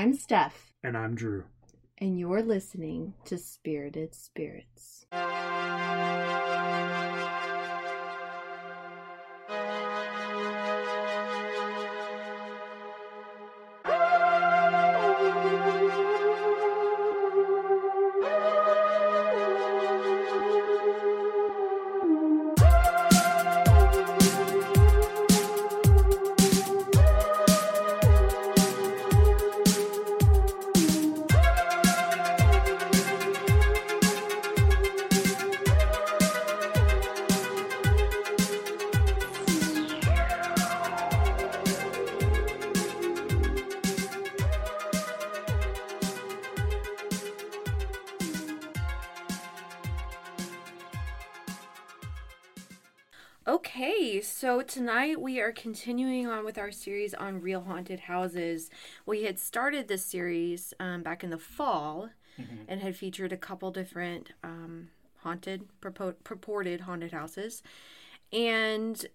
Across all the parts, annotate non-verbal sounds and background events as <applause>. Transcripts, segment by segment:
I'm Steph, And I'm Drew. and you're listening to Spirited Spirits. Tonight we are continuing on with our series on real haunted houses. We had started this series um, back in the fall and had featured a couple different um, haunted, purpo- purported haunted houses. And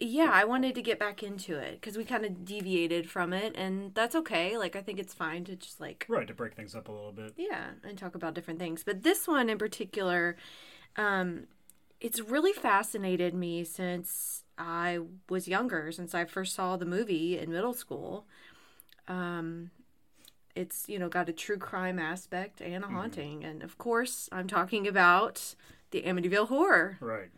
yeah, I wanted to get back into it because we kind of deviated from it, and that's okay. Like, I think it's fine to just like Right, to break things up a little bit. yeah, and talk about different things. But this one in particular, um, it's really fascinated me since I was younger, since I first saw the movie in middle school. Um, it's you know got a true crime aspect and a haunting, and of course I'm talking about the Amityville Horror. Right.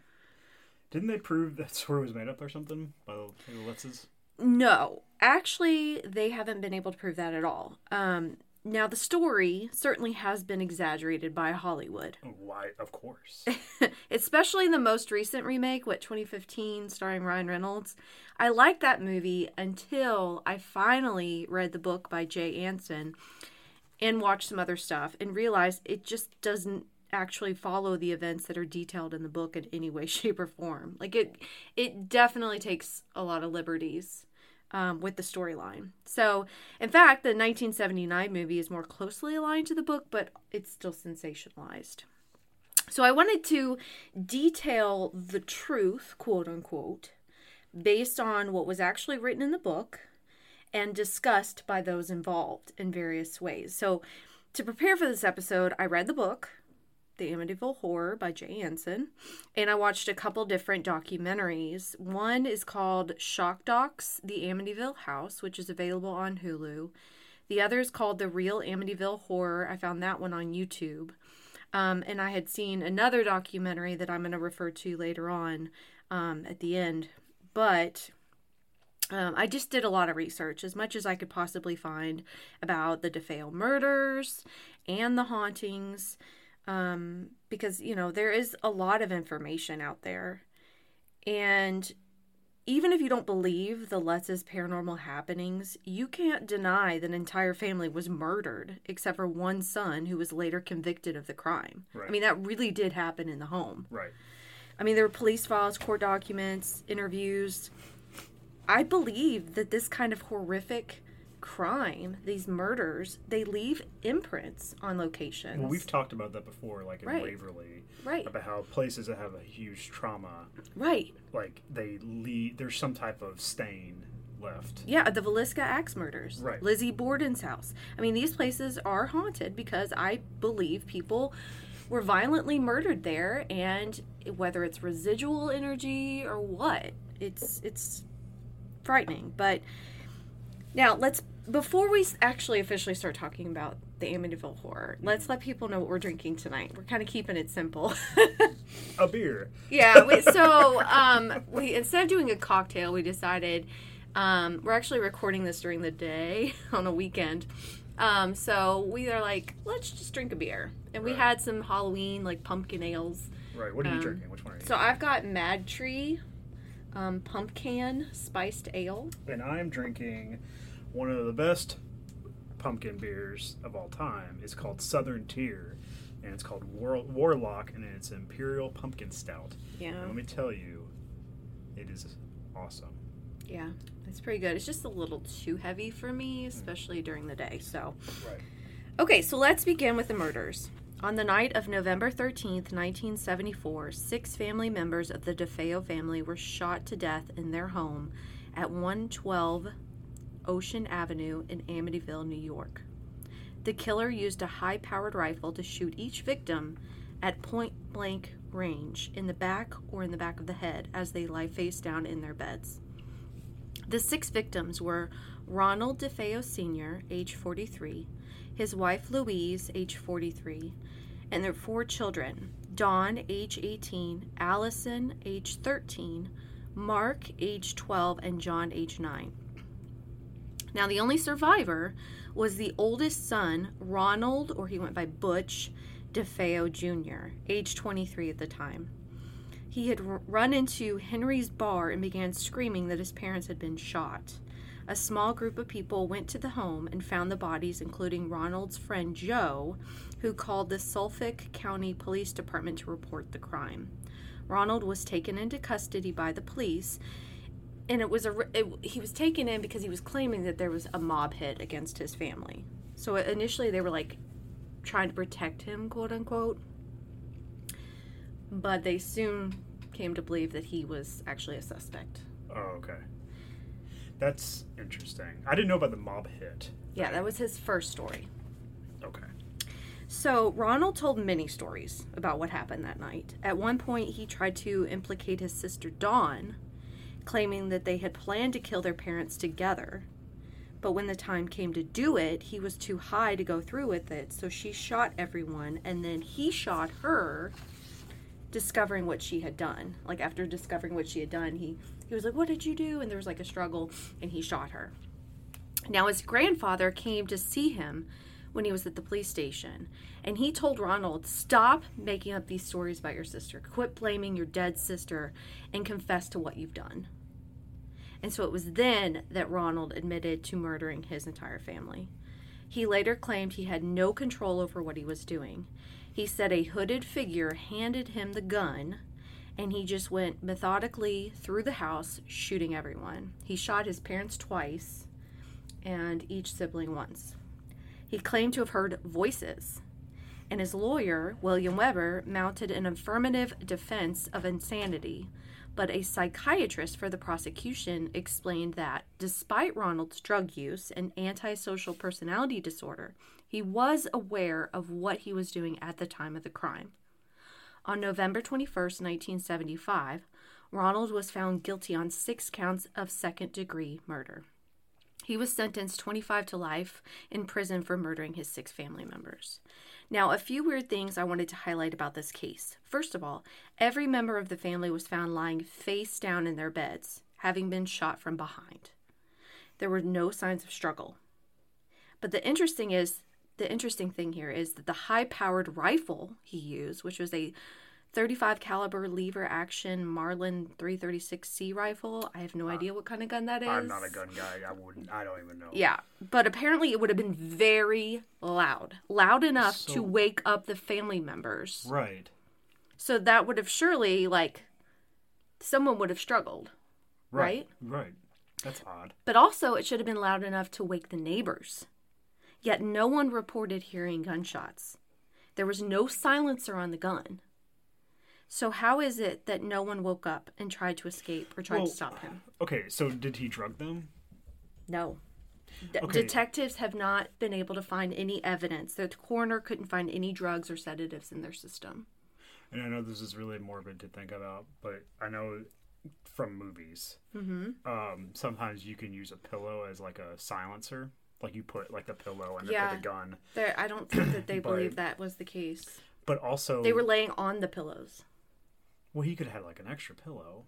Didn't they prove that <laughs> story was made up or something by the, the Lutzes? No, actually, they haven't been able to prove that at all. Um, now the story certainly has been exaggerated by Hollywood. Oh, why, of course. <laughs> especially the most recent remake, what 2015, starring Ryan Reynolds. I liked that movie until I finally read the book by Jay Anson and watched some other stuff and realized it just doesn't actually follow the events that are detailed in the book in any way, <laughs> shape, or form. Like it, it definitely takes a lot of liberties. Um, with the storyline. So, in fact, the 1979 movie is more closely aligned to the book, but it's still sensationalized. So I wanted to detail the truth, quote unquote, based on what was actually written in the book and discussed by those involved in various ways. So to prepare for this episode, I read the book, The Amityville Horror by Jay Anson, and I watched a couple different documentaries. One is called Shock Docs, The Amityville House, which is available on Hulu. The other is called The Real Amityville Horror. I found that one on YouTube. Um, and I had seen another documentary that I'm going to refer to later on um, at the end. But um, I just did a lot of research, as much as I could possibly find about the DeFeo murders and the hauntings, um, because, you know, there is a lot of information out there. And even if you don't believe the Lutz's paranormal happenings, you can't deny that an entire family was murdered, except for one son who was later convicted of the crime. Right. I mean, that really did happen in the home. right. I mean, there were police files, court documents, interviews. I believe that this kind of horrific crime, these murders, they leave imprints on locations. Well, we've talked about that before, like in Right. Waverly, right, about how places that have a huge trauma, right. like they leave, there's some type of stain left. Yeah, the Villisca axe murders. Right. Lizzie Borden's house. I mean, these places are haunted because I believe people were violently murdered there, and whether it's residual energy or what, it's it's frightening. But now let's before we actually officially start talking about the Amityville horror, let's let people know what we're drinking tonight. We're kind of keeping it simple. <laughs> A beer. Yeah. We, so um, we instead of doing a cocktail, we decided um, we're actually recording this during the day <laughs> on a weekend. Um, so we are like, let's just drink a beer, and we Right. had some Halloween like pumpkin ales. Right. What are you Um, drinking? Which one are you? So I've got MadTree um, pumpkin spiced ale. and I'm drinking one of the best pumpkin beers of all time. It's called Southern Tier, and it's called War- Warlock, and it's Imperial Pumpkin Stout. Yeah, And let me tell you, it is awesome. yeah, it's pretty good. It's just a little too heavy for me, mm. especially during the day. So. Right. Okay, so let's begin with the murders. On the night of November 13th, 1974, six family members of the DeFeo family were shot to death in their home at 112 Ocean Avenue in Amityville, New York. The killer used a high powered rifle to shoot each victim at point blank range in the back or in the back of the head as they lie face down in their beds. The six victims were Ronald DeFeo Sr., age 43, his wife Louise, age 43, and their four children Dawn, age 18, Allison, age 13, Mark, age 12, and John, age 9. Now, the only survivor was the oldest son, Ronald, or he went by Butch DeFeo Jr., age 23 at the time. He had run into Henry's bar and began screaming that his parents had been shot. A small group of people went to the home and found the bodies, including Ronald's friend Joe, who called the Suffolk County Police Department to report the crime. Ronald was taken into custody by the police, and it was a it, he was taken in because he was claiming that there was a mob hit against his family. So initially they were like trying to protect him, quote unquote, but they soon came to believe that he was actually a suspect. Oh, okay. That's interesting. I didn't know about the mob hit. Yeah, that was his first story. Okay. So, Ronald told many stories about what happened that night. At one point, he tried to implicate his sister Dawn, claiming that they had planned to kill their parents together. But when the time came to do it, he was too high to go through with it, so she shot everyone, and then he shot her, discovering what she had done. Like, after discovering what she had done, he, he was like, What did you do? And there was like a struggle, and he shot her. Now, his grandfather came to see him when he was at the police station, and he told Ronald, Stop making up these stories about your sister. Quit blaming your dead sister and confess to what you've done. And so it was then that Ronald admitted to murdering his entire family. He later claimed he had no control over what he was doing. He said a hooded figure handed him the gun, and he just went methodically through the house shooting everyone. He shot his parents twice and each sibling once. He claimed to have heard voices, and his lawyer, William Weber, mounted an affirmative defense of insanity. But a psychiatrist for the prosecution explained that, despite Ronald's drug use and antisocial personality disorder, he was aware of what he was doing at the time of the crime. On November 21st, 1975, Ronald was found guilty on six counts of second degree murder. He was sentenced 25 to life in prison for murdering his six family members. Now, a few weird things I wanted to highlight about this case. First of all, every member of the family was found lying face down in their beds, having been shot from behind. There were no signs of struggle. But the interesting is the interesting thing here is that the high-powered rifle he used, which was a 35 caliber lever action Marlin 336C rifle. I have no ah. idea what kind of gun that is. I'm not a gun guy. I wouldn't. I don't even know. Yeah, but apparently it would have been very loud, loud enough So- to wake up the family members. Right. So that would have surely like someone would have struggled, right? Right. That's odd. But also it should have been loud enough to wake the neighbors. Yet no one reported hearing gunshots. There was no silencer on the gun. So how is it that no one woke up and tried to escape or tried Well, to stop him? Okay, so did he drug them? No. Okay. Detectives have not been able to find any evidence. The coroner couldn't find any drugs or sedatives in their system. And I know this is really morbid to think about, but I know from movies, hmm um, sometimes you can use a pillow as like a silencer. Like you put like the pillow and Yeah. put the gun. I don't think that they <clears throat> But- believe that was the case. But also, They were laying on the pillows. Well, he could have had like an extra pillow,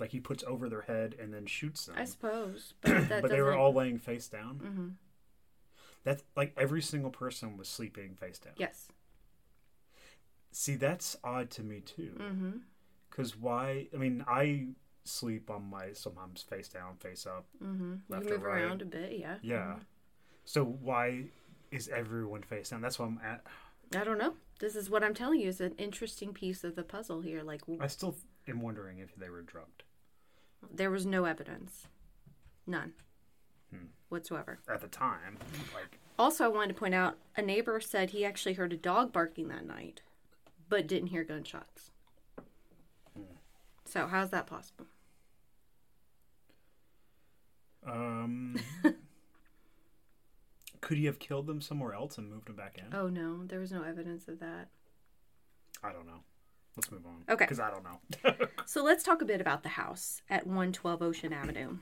like he puts over their head and then shoots them. I suppose, but that <clears throat> but they were all laying face down. Mhm. That's like every single person was sleeping face down. Yes. See, that's odd to me too. Mm-hmm. Because why? I mean, I sleep on my sometimes face down, face up. Mm-hmm. You Left or move right. around a bit, yeah. Yeah. So why is everyone face down? That's what I'm at. I don't know. This is what I'm telling you is an interesting piece of the puzzle here. Like I still am wondering if they were drugged there was no evidence, none Hmm. whatsoever. at the time. Like, Also, I wanted to point out a neighbor said he actually heard a dog barking that night, but didn't hear gunshots. So how's that possible? um, <laughs> Could he have killed them somewhere else and moved them back in? Oh no, there was no evidence of that. I don't know. Let's move on. Okay. Because I don't know. <laughs> So let's talk a bit about the house at 112 Ocean Avenue.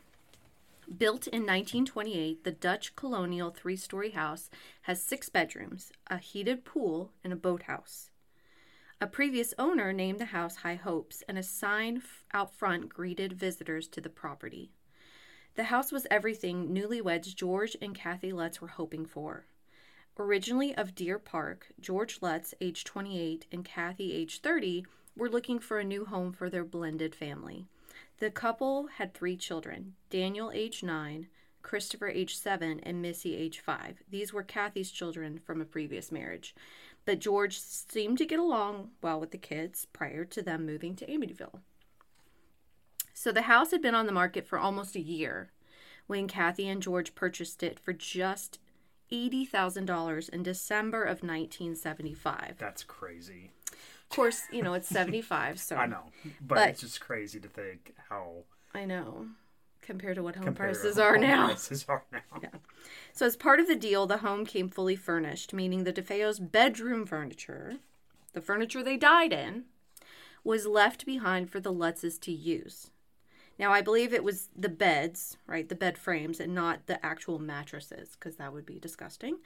Built in 1928, the Dutch colonial three story house has six bedrooms, a heated pool, and a boathouse. A previous owner named the house High Hopes, and a sign out front greeted visitors to the property. The house was everything newlyweds George and Kathy Lutz were hoping for. Originally of Deer Park, George Lutz, age 28, and Kathy, age 30, were looking for a new home for their blended family. The couple had three children Daniel, age 9, Christopher, age 7, and Missy, age 5. These were Kathy's children from a previous marriage. But George seemed to get along well with the kids prior to them moving to Amityville. So the house had been on the market for almost a year when Kathy and George purchased it for just $80,000 in December of 1975. That's crazy. Of course, you know, it's 75, so <laughs> I know. But, But- it's just crazy to think how I know. Compared to what home prices are home now. Prices are now. <laughs> Yeah. So, as part of the deal, the home came fully furnished, meaning the DeFeo's bedroom furniture, the furniture they died in, was left behind for the Lutzes to use. Now, I believe it was the beds, right, the bed frames, and not the actual mattresses, because that would be disgusting.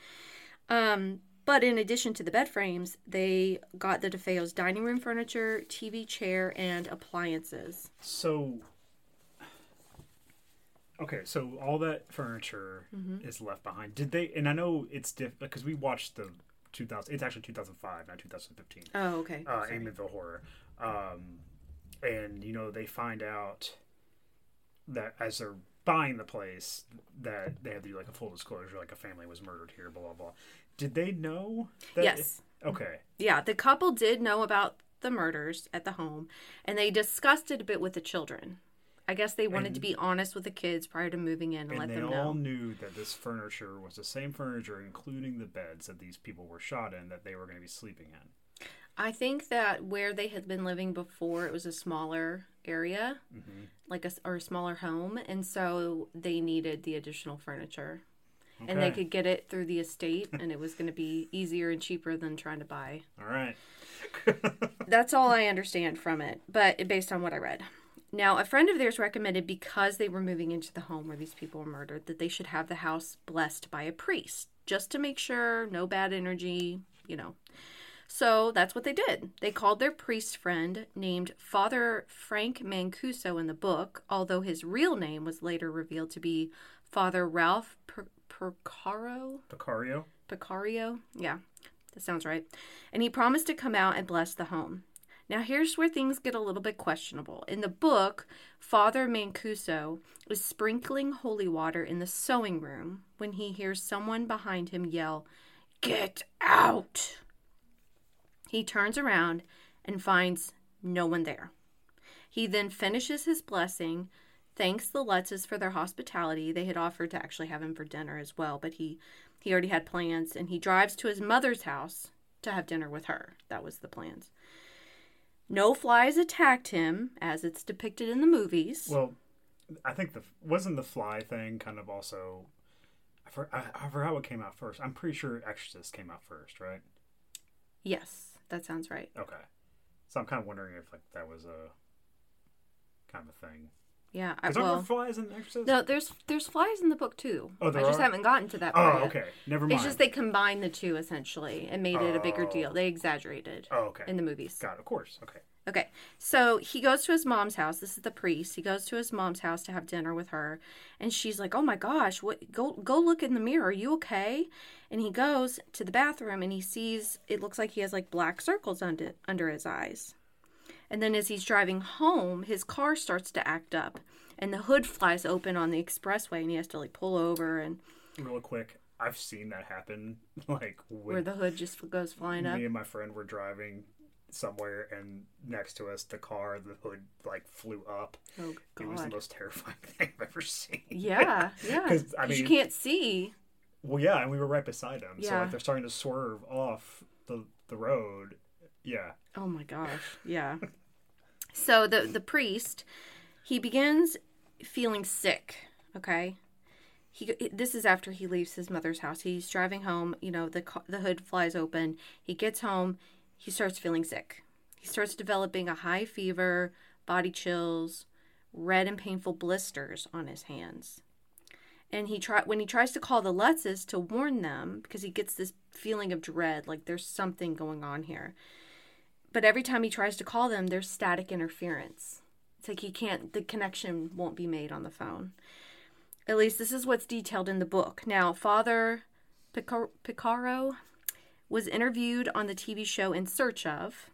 Um, but in addition to the bed frames, they got the DeFeo's dining room furniture, TV chair, and appliances. So, okay, so all that furniture Mm-hmm. is left behind. Did they? And I know it's different because we watched the 2000. It's actually 2005, not 2015. Oh, okay. Uh. Amityville Horror, um, and you know they find out that as they're buying the place that they have to do like a full disclosure, like a family was murdered here, blah blah blah. Did they know? That Yes. Okay. Yeah, the couple did know about the murders at the home, and they discussed it a bit with the children. I guess they wanted to be honest with the kids prior to moving in and, And let they them all know. knew that this furniture was the same furniture, including the beds that these people were shot in, that they were going to be sleeping in. I think that where they had been living before, it was a smaller area, Mm-hmm. like a or a smaller home, and so they needed the additional furniture. And they could get it through the estate, and it was going to be easier and cheaper than trying to buy. All right. <laughs> That's all I understand from it, but based on what I read. Now, a friend of theirs recommended because they were moving into the home where these people were murdered that they should have the house blessed by a priest, just to make sure no bad energy, you know. So that's what they did. They called their priest friend, named Father Frank Mancuso in the book, although his real name was later revealed to be Father Ralph per- Percaro. Picario. Picario. Yeah, that sounds right. And he promised to come out and bless the home. Now, here's where things get a little bit questionable. In the book, Father Mancuso is sprinkling holy water in the sewing room when he hears someone behind him yell, Get out! He turns around and finds no one there. He then finishes his blessing, thanks the Lutzes for their hospitality. They had offered to actually have him for dinner as well, but he he already had plans and he drives to his mother's house to have dinner with her. That was the plans. No flies attacked him as it's depicted in the movies. Well, I think the wasn't the fly thing kind of also. I, for, I, I forgot what came out first. I'm pretty sure Exorcist came out first, right? yes, that sounds right. Okay. So I'm kind of wondering if like that was a kind of a thing. Yeah, I, Is there well, flies in Exorcist? no, there's there's flies in the book too. Oh, there I just are? haven't gotten to that Oh, part yet. okay. Never mind. It's just they combined the two essentially and made it a bigger Oh. deal. They exaggerated Oh, okay. in the movies. Got it. Of course. Okay. Okay, so he goes to his mom's house. This is the priest. He goes to his mom's house to have dinner with her, and she's like, "Oh my gosh, what? Go go look in the mirror. Are you okay?" And he goes to the bathroom and he sees it looks like he has like black circles under under his eyes. And then as he's driving home, his car starts to act up, and the hood flies open on the expressway, and he has to like pull over, and Real quick, I've seen that happen. <laughs> Like where the hood just goes flying up. me and my friend were driving somewhere, and next to us, the car, the hood like flew up. Oh It was the most terrifying <laughs> thing I've ever seen. Yeah, yeah. <laughs> 'Cause, I 'Cause you mean- can't see. Well, yeah, and we were right beside them, so like they're starting to swerve off the the road. Yeah. Oh my gosh. Yeah. <laughs> so the the priest, he begins feeling sick, okay? he this is after he leaves his mother's house. He's driving home. You know, the the hood flies open. He gets home. He starts feeling sick. He starts developing a high fever, body chills, red and painful blisters on his hands. And he try when he tries to call the Lutzes to warn them because he gets this feeling of dread, like there's something going on here. But every time he tries to call them, there's static interference. It's like he can't, the connection won't be made on the phone. At least this is what's detailed in the book. Now, Father Picar- Picaro was interviewed on the TV show In Search of,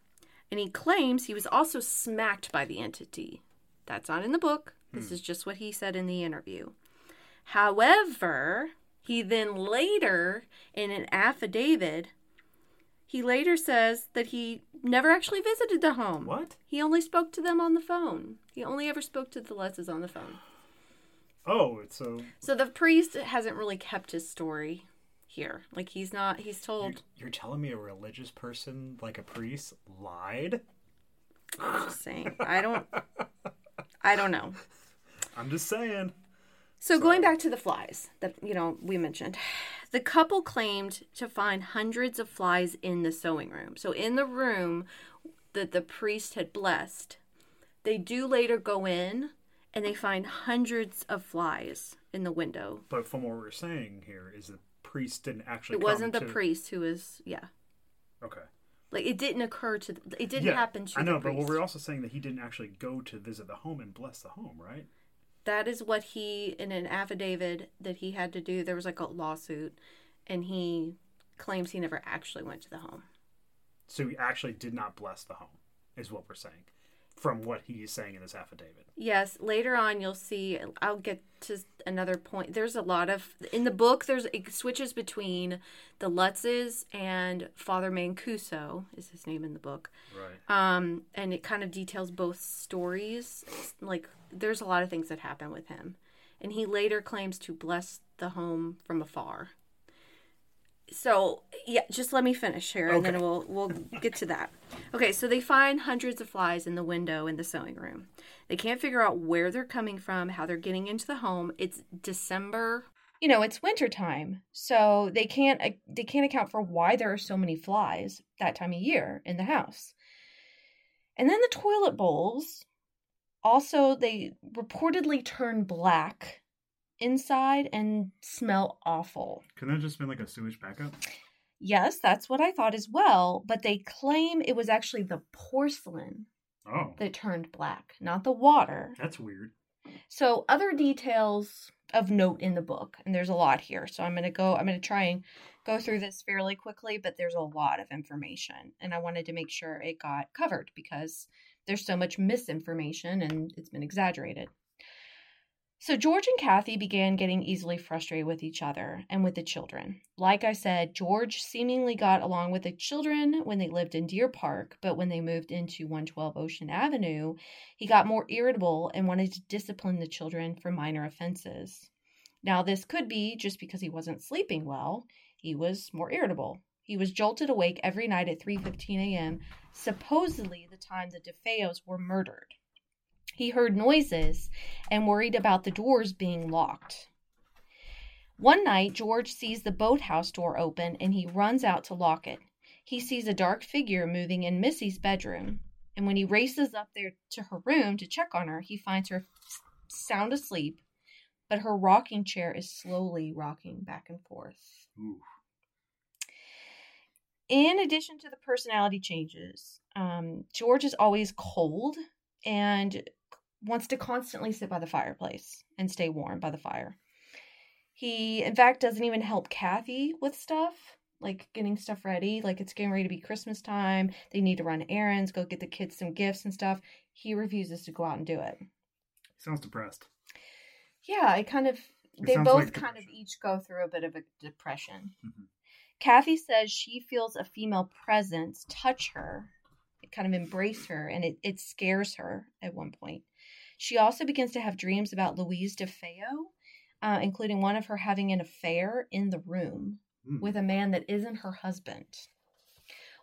and he claims he was also smacked by the entity. That's not in the book. This hmm. is just what he said in the interview. However, he then later, in an affidavit, he later says that he never actually visited the home. What? He only spoke to them on the phone. He only ever spoke to the Lutzes on the phone. Oh, it's so So the priest hasn't really kept his story here. Like he's not. He's you're, told. you're telling me a religious person like a priest lied? I'm just saying. I don't. <laughs> I don't know. I'm just saying. So going back to the flies that you know we mentioned, the couple claimed to find hundreds of flies in the sewing room. So in the room that the priest had blessed, they do later go in and they find hundreds of flies in the window. But from what we're saying here is the priest didn't actually. It wasn't the to- priest who was yeah. Okay. Like it didn't occur to it didn't yeah, happen to I know, the but priest. we're also saying that he didn't actually go to visit the home and bless the home, right? that is what he in an affidavit that he had to do there was like a lawsuit and he claims he never actually went to the home So he actually did not bless the home, is what we're saying, from what he is saying in this affidavit. yes later on you'll see i'll get to another point there's a lot of in the book there's it switches between the lutzes and father mancuso is his name in the book Right. um and it kind of details both stories like there's a lot of things that happen with him and he later claims to bless the home from afar so yeah just let me finish here and then we'll we'll get to that. Okay so they find hundreds of flies in the window in the sewing room. They can't figure out where they're coming from how they're getting into the home. It's december you know it's wintertime so they can't uh, they can't account for why there are so many flies that time of year in the house. And then the toilet bowls also they reportedly turn black inside and smell awful. Couldn't that just been like a sewage backup? Yes, that's what I thought as well, but they claim it was actually the porcelain Oh, that turned black, not the water. that's weird. So, other details of note in the book, and there's a lot here. So, I'm going to go, I'm going to try and go through this fairly quickly, but there's a lot of information, and I wanted to make sure it got covered because there's so much misinformation and it's been exaggerated. So, George and Kathy began getting easily frustrated with each other and with the children. Like I said, George seemingly got along with the children when they lived in Deer Park, but when they moved into 112 Ocean Avenue, he got more irritable and wanted to discipline the children for minor offenses. Now, this could be just because he wasn't sleeping well. He was more irritable. He was jolted awake every night at 3:15 a.m., supposedly the time the DeFeos were murdered. He heard noises and worried about the doors being locked. One night, George sees the boathouse door open and he runs out to lock it. He sees a dark figure moving in Missy's bedroom, and when he races up there to her room to check on her, he finds her sound asleep, but her rocking chair is slowly rocking back and forth. Ooh. In addition to the personality changes, um, George is always cold and wants to constantly sit by the fireplace and stay warm by the fire. He, in fact, doesn't even help Kathy with stuff, like getting stuff ready. Like it's getting ready to be Christmas time. They need to run errands, go get the kids some gifts and stuff. He refuses to go out and do it. Sounds depressed. Yeah, I kind of, It they both like kind of each go through a bit of a depression. Mhm. Kathy says she feels a female presence touch her, kind of embrace her, and it, it scares her at one point. She also begins to have dreams about Louise DeFeo, uh, including one of her having an affair in the room Hmm. with a man that isn't her husband.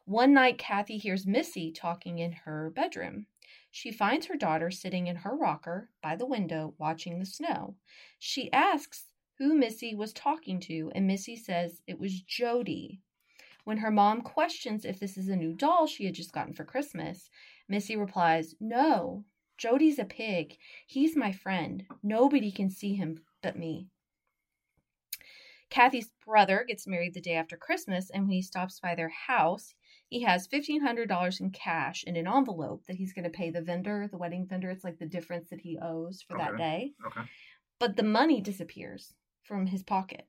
One night, Kathy hears Missy talking in her bedroom. She finds her daughter sitting in her rocker by the window watching the snow. She asks who Missy was talking to, and Missy says it was Jody. When her mom questions if this is a new doll she had just gotten for Christmas, Missy replies, No, Jody's a pig. He's my friend. Nobody can see him but me. Kathy's brother gets married the day after Christmas, and when he stops by their house, he has $1,500 in cash in an envelope that he's going to pay the vendor, the wedding vendor. It's like the difference that he owes for that day. Okay. But the money disappears from his pocket.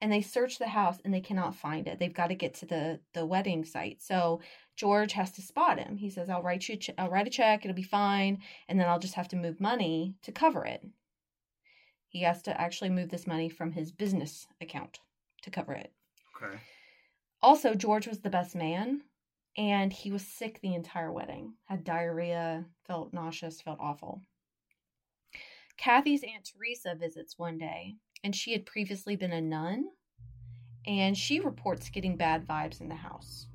And they search the house and they cannot find it. They've got to get to the, the wedding site. So George has to spot him. He says, I'll write you I'll write a check, it'll be fine, and then I'll just have to move money to cover it. He has to actually move this money from his business account to cover it. Okay. Also, George was the best man, and he was sick the entire wedding. Had diarrhea, felt nauseous, felt awful. Kathy's Aunt Teresa visits one day, and she had previously been a nun, and she reports getting bad vibes in the house.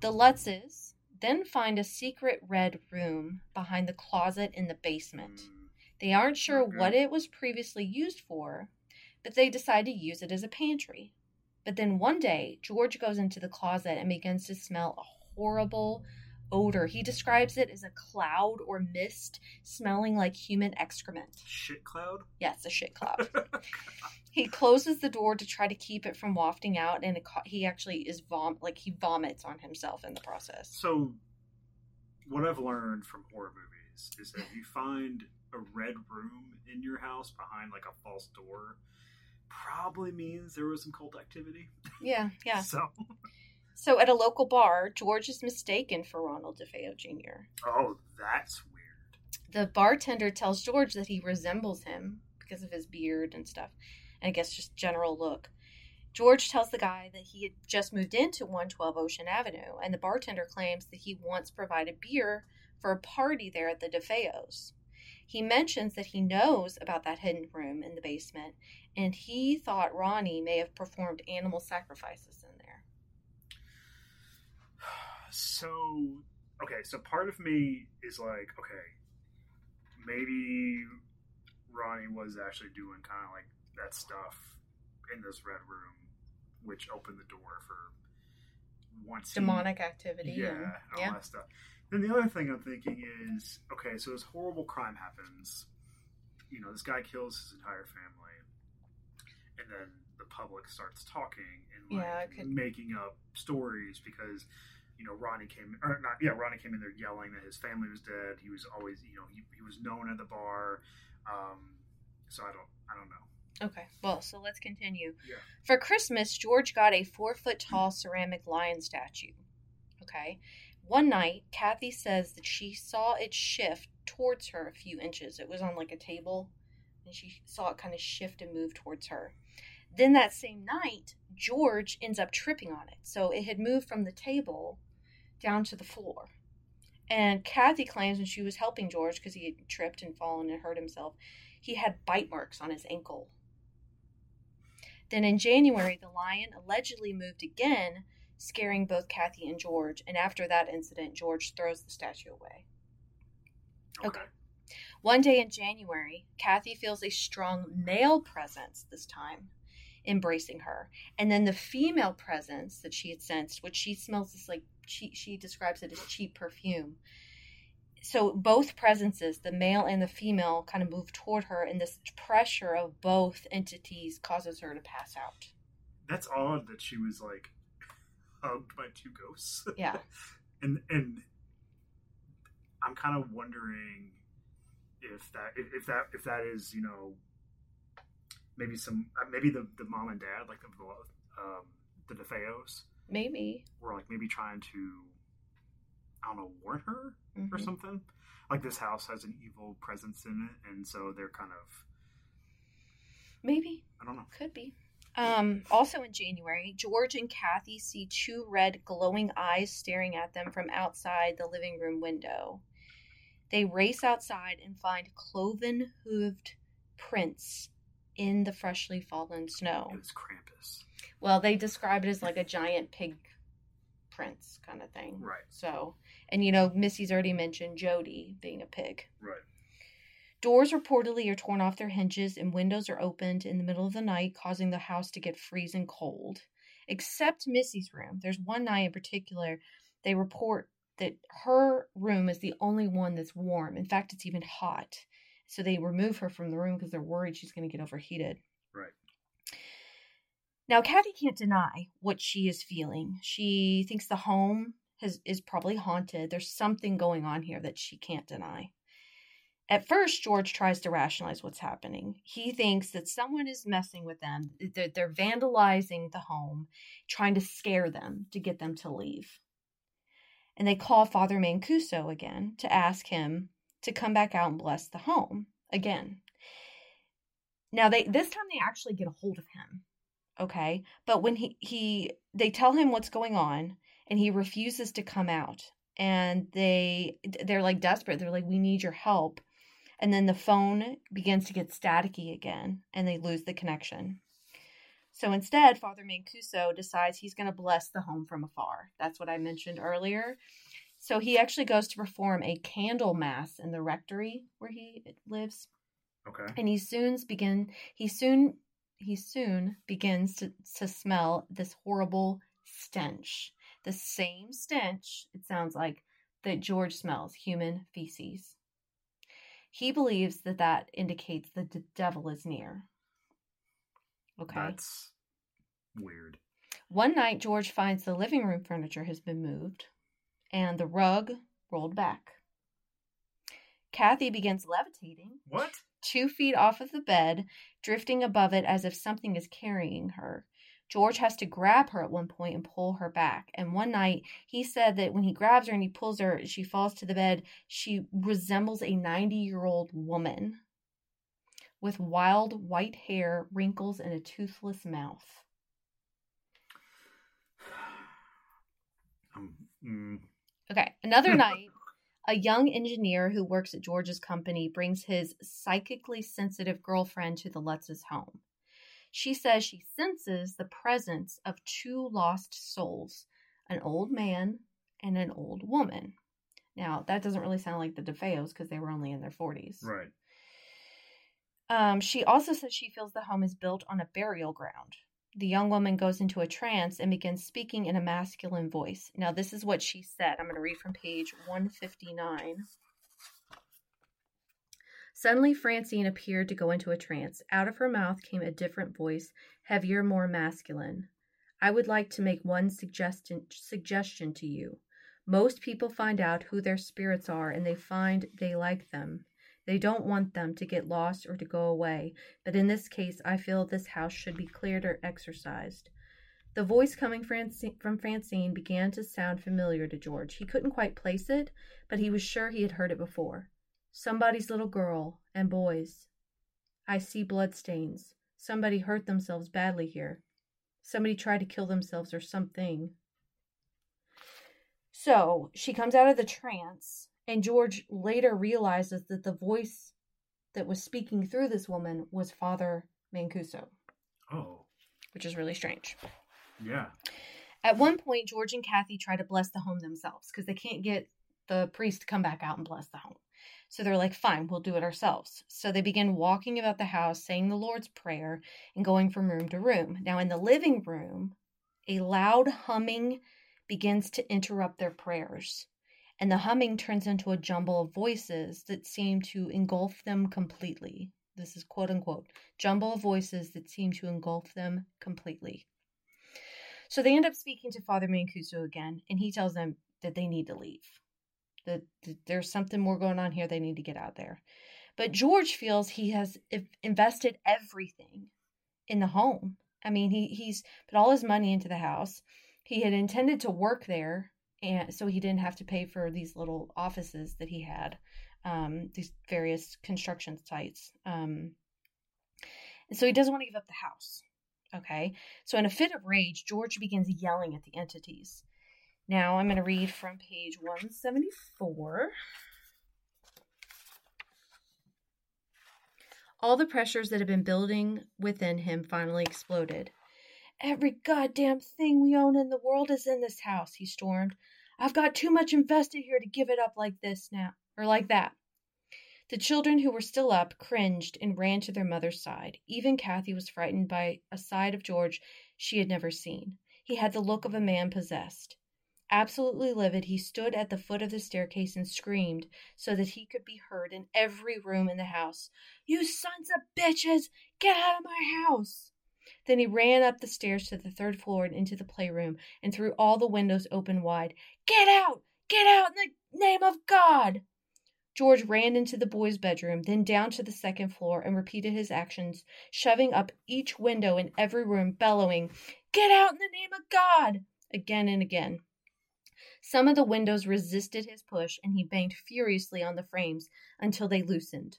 The Lutzes then find a secret red room behind the closet in the basement. Mm, They aren't sure Okay. what it was previously used for, but they decide to use it as a pantry. But then one day, George goes into the closet and begins to smell a horrible odor. He describes it as a cloud or mist smelling like human excrement. Shit cloud. Yes, a shit cloud. <laughs> he closes the door to try to keep it from wafting out, and ca- he actually is vom like he vomits on himself in the process. So, what I've learned from horror movies is that if you find a red room in your house behind like a false door, probably means there was some cult activity. Yeah, yeah. <laughs> So, So at a local bar, George is mistaken for Ronald DeFeo Jr. oh, that's weird. The bartender tells George that he resembles him because of his beard and stuff, and I guess just general look. George tells the guy that he had just moved into 112 Ocean Avenue, and the bartender claims that he once provided beer for a party there at the DeFeos. He mentions that he knows about that hidden room in the basement, and he thought Ronnie may have performed animal sacrifices. So, okay, so part of me is like, okay, maybe Ronnie was actually doing kind of like that stuff in this red room, which opened the door for once he- Demonic activity. yeah, and- all yeah. that stuff. Then the other thing I'm thinking is, okay, so this horrible crime happens. You know, this guy kills his entire family, and then the public starts talking and like Yeah, making up stories because you know Ronnie came or not, yeah, Ronnie came in there yelling that his family was dead. He was always, you know, he, he was known at the bar. Um, so I don't, I don't know. Okay, well, so let's continue. Yeah. For Christmas, George got a four foot tall ceramic lion statue. Okay. One night, Kathy says that she saw it shift towards her a few inches. It was on like a table, and she saw it kind of shift and move towards her. Then that same night, George ends up tripping on it. So it had moved from the table down to the floor. And Kathy claims when she was helping George because he had tripped and fallen and hurt himself, he had bite marks on his ankle. Then in January, the lion allegedly moved again, scaring both Kathy and George. And after that incident, George throws the statue away. Okay. One day in January, Kathy feels a strong male presence this time embracing her. And then the female presence that she had sensed, which she smells this like she she describes it as cheap perfume. So both presences, the male and the female, kind of move toward her, and this pressure of both entities causes her to pass out. That's odd that she was like hugged by two ghosts. <laughs> Yeah. and and I'm kind of wondering if that if, if that if that is you know maybe some uh, maybe the the mom and dad like the um, the DeFeos Maybe. were like maybe trying to I don't know warn her or Mhm. something like this house has an evil presence in it and so they're kind of Maybe. I don't know Could be. Um, also in January, George and Kathy see two red glowing eyes staring at them from outside the living room window. They race outside and find cloven hooved prints in the freshly fallen snow. it was Krampus Well, they describe it as like a giant pig prints kind of thing. right So, and you know, Missy's already mentioned Jody being a pig. right Doors reportedly are torn off their hinges and windows are opened in the middle of the night, causing the house to get freezing cold. Except Missy's room. There's one night in particular, they report that her room is the only one that's warm. In fact, it's even hot. So they remove her from the room because they're worried she's going to get overheated. Right. Now, Kathy can't deny what she is feeling. She thinks the home has, is probably haunted. There's something going on here that she can't deny. At first, George tries to rationalize what's happening. He thinks that someone is messing with them, that they're vandalizing the home, trying to scare them to get them to leave. And they call Father Mancuso again to ask him to come back out and bless the home again. Now they this time they actually get a hold of him. Okay? But when he he they tell him what's going on and he refuses to come out and they they're like desperate. They're like we need your help. And then the phone begins to get staticky again and they lose the connection. So instead, Father Mancuso decides he's going to bless the home from afar. That's what I mentioned earlier. So he actually goes to perform a candle mass in the rectory where he lives. Okay. And he soon begin he soon he soon begins to, to smell this horrible stench. The same stench, it sounds like, that George smells, human feces. He believes that that indicates that the devil is near. Okay. That's weird. One night, George finds the living room furniture has been moved and the rug rolled back. Kathy begins levitating What? Two feet off of the bed, drifting above it as if something is carrying her. George has to grab her at one point and pull her back. And one night, he said that when he grabs her and he pulls her, she falls to the bed. She resembles a 90 year old woman with wild white hair, wrinkles, and a toothless mouth. <sighs> Um, mm, Okay, another night, a young engineer who works at George's company brings his psychically sensitive girlfriend to the Lutz's home. She says she senses the presence of two lost souls an old man and an old woman. Now, that doesn't really sound like the DeFeos because they were only in their 40s. right. Um, she also says she feels the home is built on a burial ground. The young woman goes into a trance and begins speaking in a masculine voice. Now, this is what she said. I'm going to read from page 159. Suddenly, Francine appeared to go into a trance. Out of her mouth came a different voice, heavier, more masculine. I would like to make one suggestion suggestion to you. Most people find out who their spirits are and they find they like them. They don't want them to get lost or to go away, but in this case, I feel this house should be cleared or exorcised. The voice coming from Francine began to sound familiar to George. He couldn't quite place it, but he was sure he had heard it before. Somebody's little girl and boys. I see bloodstains. Somebody hurt themselves badly here. Somebody tried to kill themselves or something. So she comes out of the trance, and George later realizes that the voice that was speaking through this woman was Father Mancuso, Oh, which is really strange. yeah. At one point, George and Kathy try to bless the home themselves because they can't get the priest to come back out and bless the home. So they're like, fine, we'll do it ourselves. So they begin walking about the house, saying the Lord's Prayer, and going from room to room. Now, in the living room, a loud humming begins to interrupt their prayers. And the humming turns into a jumble of voices that seem to engulf them completely. This is quote unquote, jumble of voices that seem to engulf them completely. So they end up speaking to Father Mancuso again, and he tells them that they need to leave. That, that there's something more going on here. They need to get out there. But George feels he has invested everything in the home. I mean, he he's put all his money into the house. He had intended to work there, and so he didn't have to pay for these little offices that he had, um, these various construction sites. Um, and so he doesn't want to give up the house. Okay. So, in a fit of rage, George begins yelling at the entities. Now, I'm going to read from page 174. All the pressures that had been building within him finally exploded. Every goddamn thing we own in the world is in this house, he stormed. I've got too much invested here to give it up like this now, or like that. The children who were still up cringed and ran to their mother's side. Even Kathy was frightened by a side of George she had never seen. He had the look of a man possessed. Absolutely livid, he stood at the foot of the staircase and screamed so that he could be heard in every room in the house. You sons of bitches! Get out of my house! Then he ran up the stairs to the third floor and into the playroom and threw all the windows open wide. Get out! Get out in the name of God! George ran into the boy's bedroom, then down to the second floor and repeated his actions, shoving up each window in every room, bellowing, Get out in the name of God! again and again. Some of the windows resisted his push, and he banged furiously on the frames until they loosened.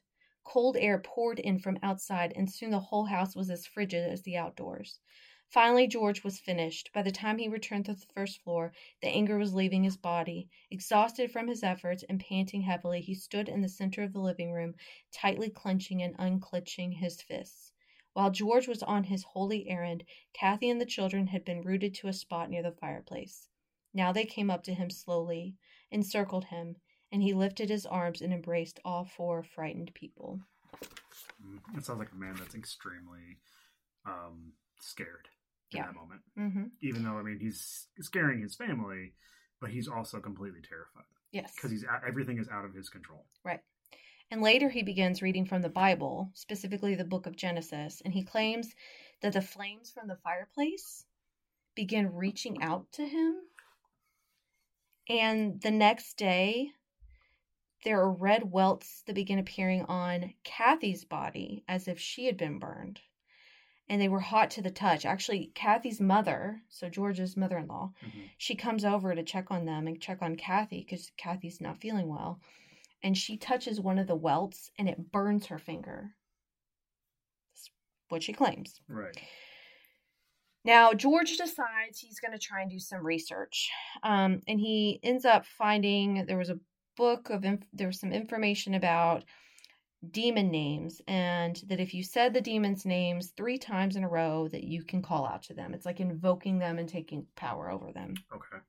Cold air poured in from outside, and soon the whole house was as frigid as the outdoors. Finally, George was finished. By the time he returned to the first floor, the anger was leaving his body. Exhausted from his efforts and panting heavily, he stood in the center of the living room, tightly clenching and unclenching his fists. While George was on his holy errand, Kathy and the children had been rooted to a spot near the fireplace. Now they came up to him slowly, encircled him, and he lifted his arms and embraced all four frightened people. It sounds like a man that's extremely um, scared in Yeah. that moment. Mm-hmm. Even though, I mean, he's scaring his family, but he's also completely terrified Yes. because he's everything is out of his control. Right. And later he begins reading from the Bible, specifically the book of Genesis, and he claims that the flames from the fireplace begin reaching out to him. And the next day, there are red welts that begin appearing on Kathy's body as if she had been burned. And they were hot to the touch. Actually, Kathy's mother, so George's mother in law, Mhm. she comes over to check on them and check on Kathy because Kathy's not feeling well. And she touches one of the welts and it burns her finger. That's what she claims. Right. Now, George decides he's going to try and do some research. Um, and he ends up finding there was a book of, inf- there was some information about demon names and that if you said the demon's names three times in a row that you can call out to them it's like invoking them and taking power over them Okay.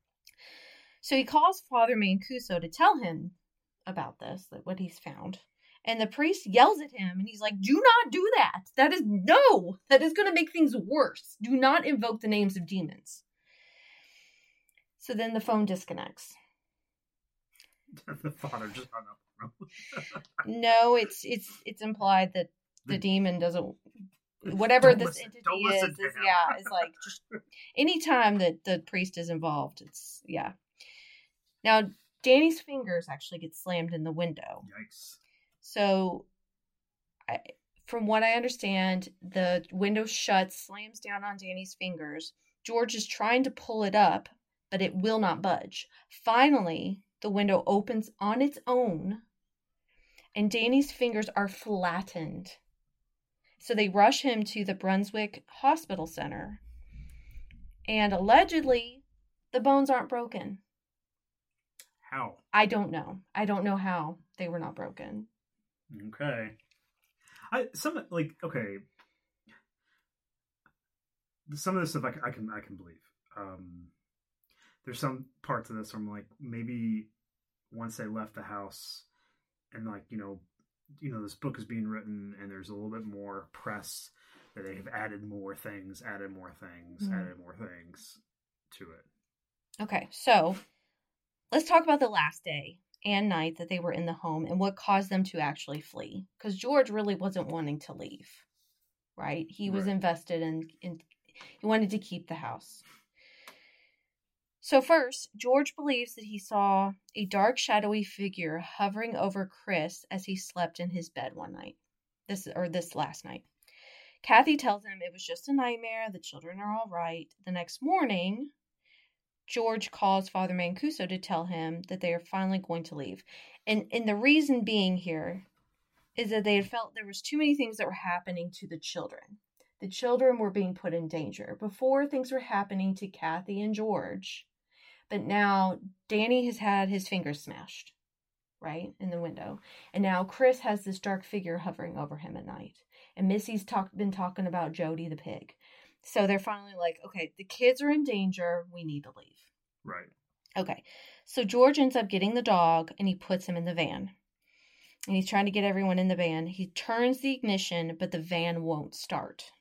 so he calls Father Mancuso to tell him about this, that what he's found. And the priest yells at him and he's like, Do not do that. That is no, that is going to make things worse. Do not invoke the names of demons. So then the phone disconnects. <laughs> the father just hung up. No, it's it's it's implied that the demon doesn't <laughs> whatever Don't this listen- entity is, is yeah, <laughs> it's like just anytime that the priest is involved, it's yeah. Now Danny's fingers actually get slammed in the window. Yikes. So, I, from what I understand, the window shuts, slams down on Danny's fingers. George is trying to pull it up, but it will not budge. Finally, the window opens on its own, and Danny's fingers are flattened. So they rush him to the Brunswick Hospital Center. And allegedly, the bones aren't broken. How? I don't know. I don't know how they were not broken. Okay. I some like okay. Some of this stuff I, can- I can I can believe. Um, there's some parts of this where I'm like maybe once they left the house and like you know you know this book is being written and there's a little bit more press that they have added more things, added more things, Mhm. added more things to it. Okay, so let's talk about the last day and night that they were in the home and what caused them to actually flee. Because George really wasn't wanting to leave, right? He was Right. invested in, in, he wanted to keep the house. So, first, George believes that he saw a dark, shadowy figure hovering over Chris as he slept in his bed one night. This or this last night. Kathy tells him it was just a nightmare. The children are all right. The next morning, George calls Father Mancuso to tell him that they are finally going to leave. And and the reason being here is that they had felt there was too many things that were happening to the children. The children were being put in danger. Before things were happening to Kathy and George. But now Danny has had his fingers smashed, right, in the window. And now Chris has this dark figure hovering over him at night. And Missy's talk, been talking about Jody the pig. So they're finally like, okay, the kids are in danger. We need to leave. Right. Okay. So George ends up getting the dog and he puts him in the van. and he's trying to get everyone in the van. He turns the ignition, but the van won't start.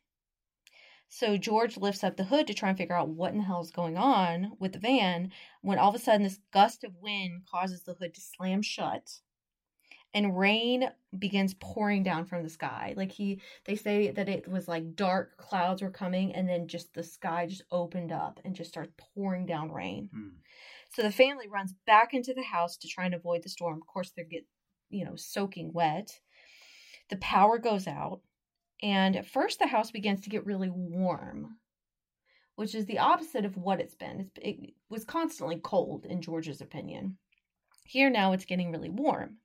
So George lifts up the hood to try and figure out what in the hell is going on with the van when all of a sudden this gust of wind causes the hood to slam shut and rain begins pouring down from the sky. Like he they say that it was like dark clouds were coming and then just the sky just opened up and just started pouring down rain. Hmm. So the family runs back into the house to try and avoid the storm. Of course they get, you know, soaking wet. The power goes out and at first the house begins to get really warm. Which is the opposite of what it's been. It's, it was constantly cold, in George's opinion. Here now it's getting really warm.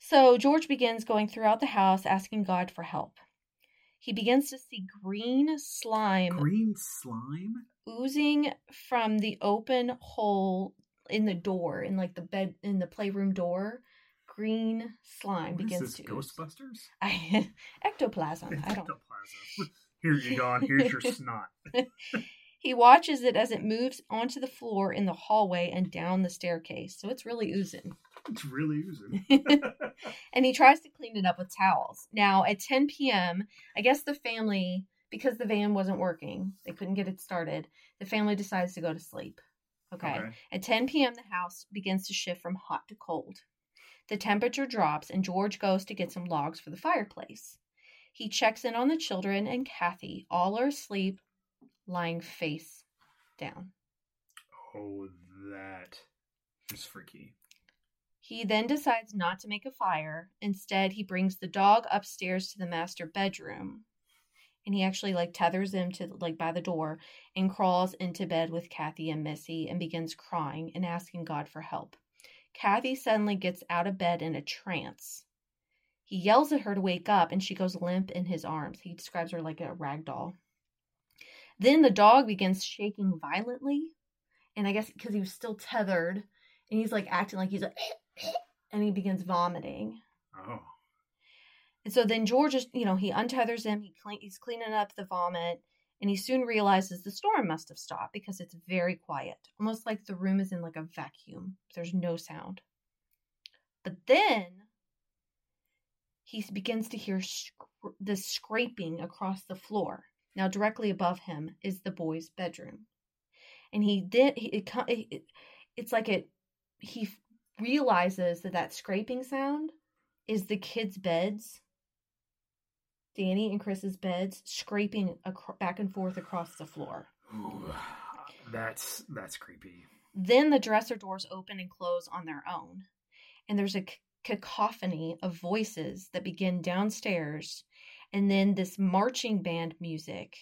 So George begins going throughout the house asking God for help. He begins to see green slime Green slime? oozing from the open hole in the door, in like the bed, in the playroom door. Green slime What is begins this, to. Ghostbusters? <laughs> I, ectoplasm. I don't. Ectoplasm. Here you go. Here's your snot. <laughs> He watches it as it moves onto the floor in the hallway and down the staircase. So it's really oozing. It's really oozing. <laughs> and he tries to clean it up with towels. Now, at 10 p.m., I guess the family, because the van wasn't working, they couldn't get it started, the family decides to go to sleep. Okay. Okay. At 10 p.m., the house begins to shift from hot to cold. The temperature drops, and George goes to get some logs for the fireplace. He checks in on the children and Kathy. All are asleep, lying face down. Oh, that is freaky. He then decides not to make a fire. Instead, he brings the dog upstairs to the master bedroom. And he actually like tethers him to like by the door and crawls into bed with Kathy and Missy and begins crying and asking God for help. Kathy suddenly gets out of bed in a trance. He yells at her to wake up and she goes limp in his arms. He describes her like a rag doll. Then the dog begins shaking violently. And I guess because he was still tethered and he's like acting like he's like, <coughs> and he begins vomiting. Oh. And so then George is, you know, he untethers him. He clean, he's cleaning up the vomit, and he soon realizes the storm must have stopped because it's very quiet, almost like the room is in like a vacuum. There's no sound. But then he begins to hear sc- the scraping across the floor. Now, directly above him is the boy's bedroom, and he did. He, it, it, it, it's like it. He realizes that that scraping sound is the kids' beds, Danny and Chris's beds, scraping acro- back and forth across the floor. Ooh, that's that's creepy. Then the dresser doors open and close on their own, and there's a c- cacophony of voices that begin downstairs, and then this marching band music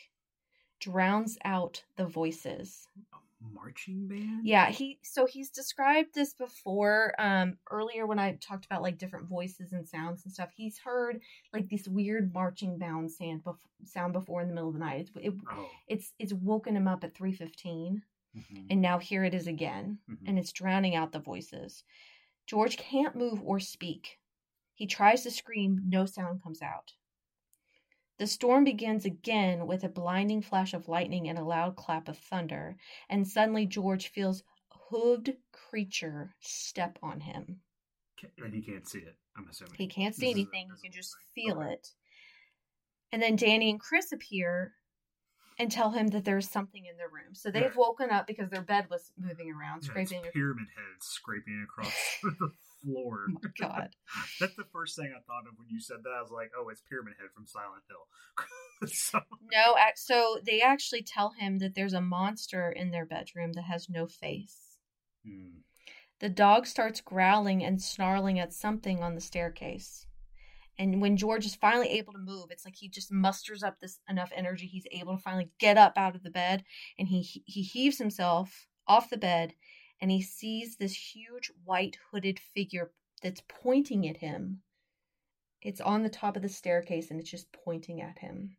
drowns out the voices. A marching band? Yeah, he so he's described this before um earlier when I talked about like different voices and sounds and stuff. He's heard like this weird marching band sound bef- sound before in the middle of the night. It's it, Oh. it's it's woken him up at 3:15 mhm, and now here it is again mhm. and it's drowning out the voices. George can't move or speak. He tries to scream, no sound comes out. The storm begins again with a blinding flash of lightning and a loud clap of thunder, and suddenly George feels a hooved creature step on him. And he can't see it, I'm assuming. He can't see This anything, he can just thing. feel Okay. it. And then Danny and Chris appear and tell him that there's something in the room. So they've Yeah. woken up because their bed was moving around, Yeah, scraping. pyramid heads scraping across <laughs> the floor. Oh my god. <laughs> That's the first thing I thought of when you said that. I was like, oh, it's Pyramid Head from Silent Hill. <laughs> so, No, so they actually tell him that there's a monster in their bedroom that has no face. hmm. The dog starts growling and snarling at something on the staircase. And when George is finally able to move, it's like he just musters up this enough energy. He's able to finally get up out of the bed and he he heaves himself off the bed and he sees this huge white hooded figure that's pointing at him. It's on the top of the staircase and it's just pointing at him.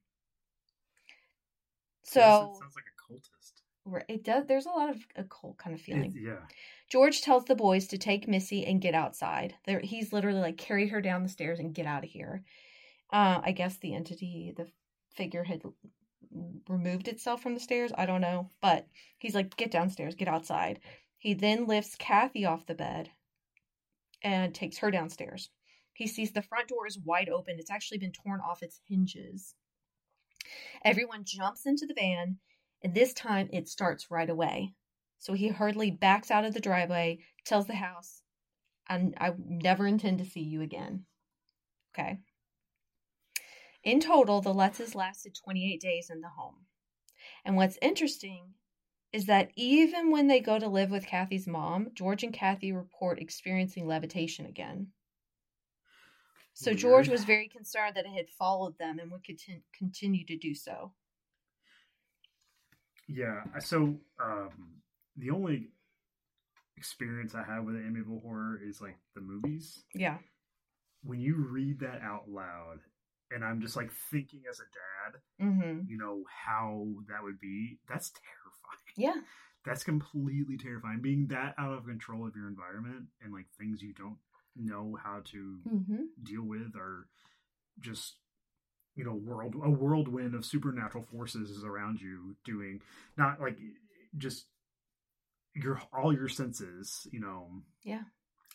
Yes, So it sounds like a cultist. Right, It does. There's a lot of occult kind of feeling. It- yeah. George tells the boys to take Missy and get outside. There, he's literally like carry her down the stairs and get out of here. Uh, I guess the entity, the figure, had removed itself from the stairs. I don't know, but he's like, get downstairs, get outside. He then lifts Kathy off the bed and takes her downstairs. He sees the front door is wide open. It's actually been torn off its hinges. Everyone jumps into the van, and this time it starts right away. So he hurriedly backs out of the driveway, tells the house, I, I never intend to see you again. Okay. In total, the Lutzes lasted 28 days in the home. And what's interesting is that even when they go to live with Kathy's mom, George and Kathy report experiencing levitation again. So Weird. George was very concerned that it had followed them and would contin- continue to do so. Yeah. So um, the only experience I have with Amityville horror is like the movies. Yeah. When you read that out loud, and I'm just like thinking as a dad, Mm-hmm. you know how that would be. That's terrifying. Yeah. That's completely terrifying. Being that out of control of your environment and like things you don't know how to Mm-hmm. deal with are just you know world a whirlwind of supernatural forces is around you doing not like just your all your senses you know Yeah.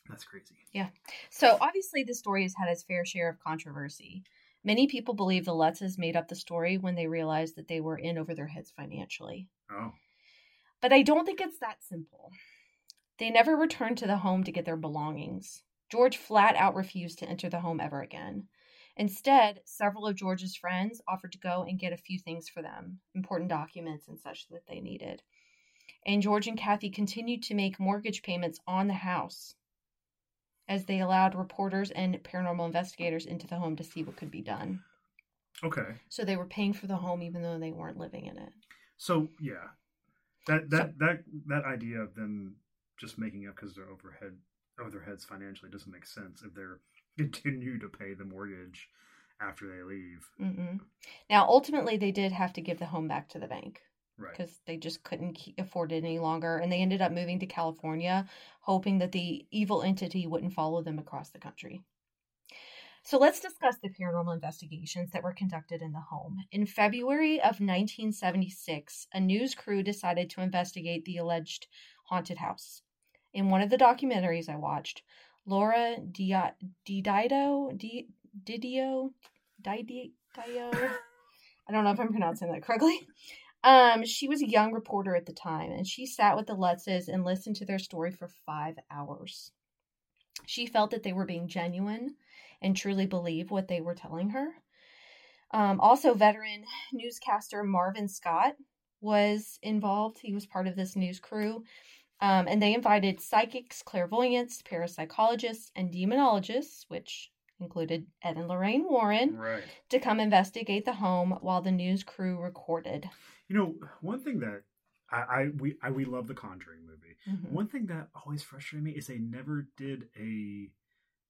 that's crazy yeah So obviously, the story has had its fair share of controversy. Many people believe the Lutzes made up the story when they realized that they were in over their heads financially. oh But I don't think it's that simple. They never returned to the home to get their belongings. George flat out refused to enter the home ever again. Instead, several of George's friends offered to go and get a few things for them, important documents and such that they needed. And George and Kathy continued to make mortgage payments on the house as they allowed reporters and paranormal investigators into the home to see what could be done. okay So they were paying for the home even though they weren't living in it. so yeah that that So- that that idea of them just making up because they're overhead over their heads financially doesn't make sense if they're <laughs> continue to pay the mortgage after they leave Mm-mm. Now, ultimately, they did have to give the home back to the bank right because they just couldn't afford it any longer. And they ended up moving to California, hoping that the evil entity wouldn't follow them across the country. So let's discuss the paranormal investigations that were conducted in the home. In February of 1976, a news crew decided to investigate the alleged haunted house. In one of the documentaries I watched, Laura Di- Didio, Di- Didio, Didio, I don't know if I'm pronouncing that correctly. Um, she was a young reporter at the time, and she sat with the Lutzes and listened to their story for five hours. She felt that they were being genuine and truly believe what they were telling her. Um, also, veteran newscaster Marvin Scott was involved. He was part of this news crew. Um, and they invited psychics, clairvoyants, parapsychologists, and demonologists, which included Ed and Lorraine Warren, right to come investigate the home while the news crew recorded. You know, one thing that I, I we I, we love the Conjuring movie. Mhm. One thing that always frustrated me is they never did a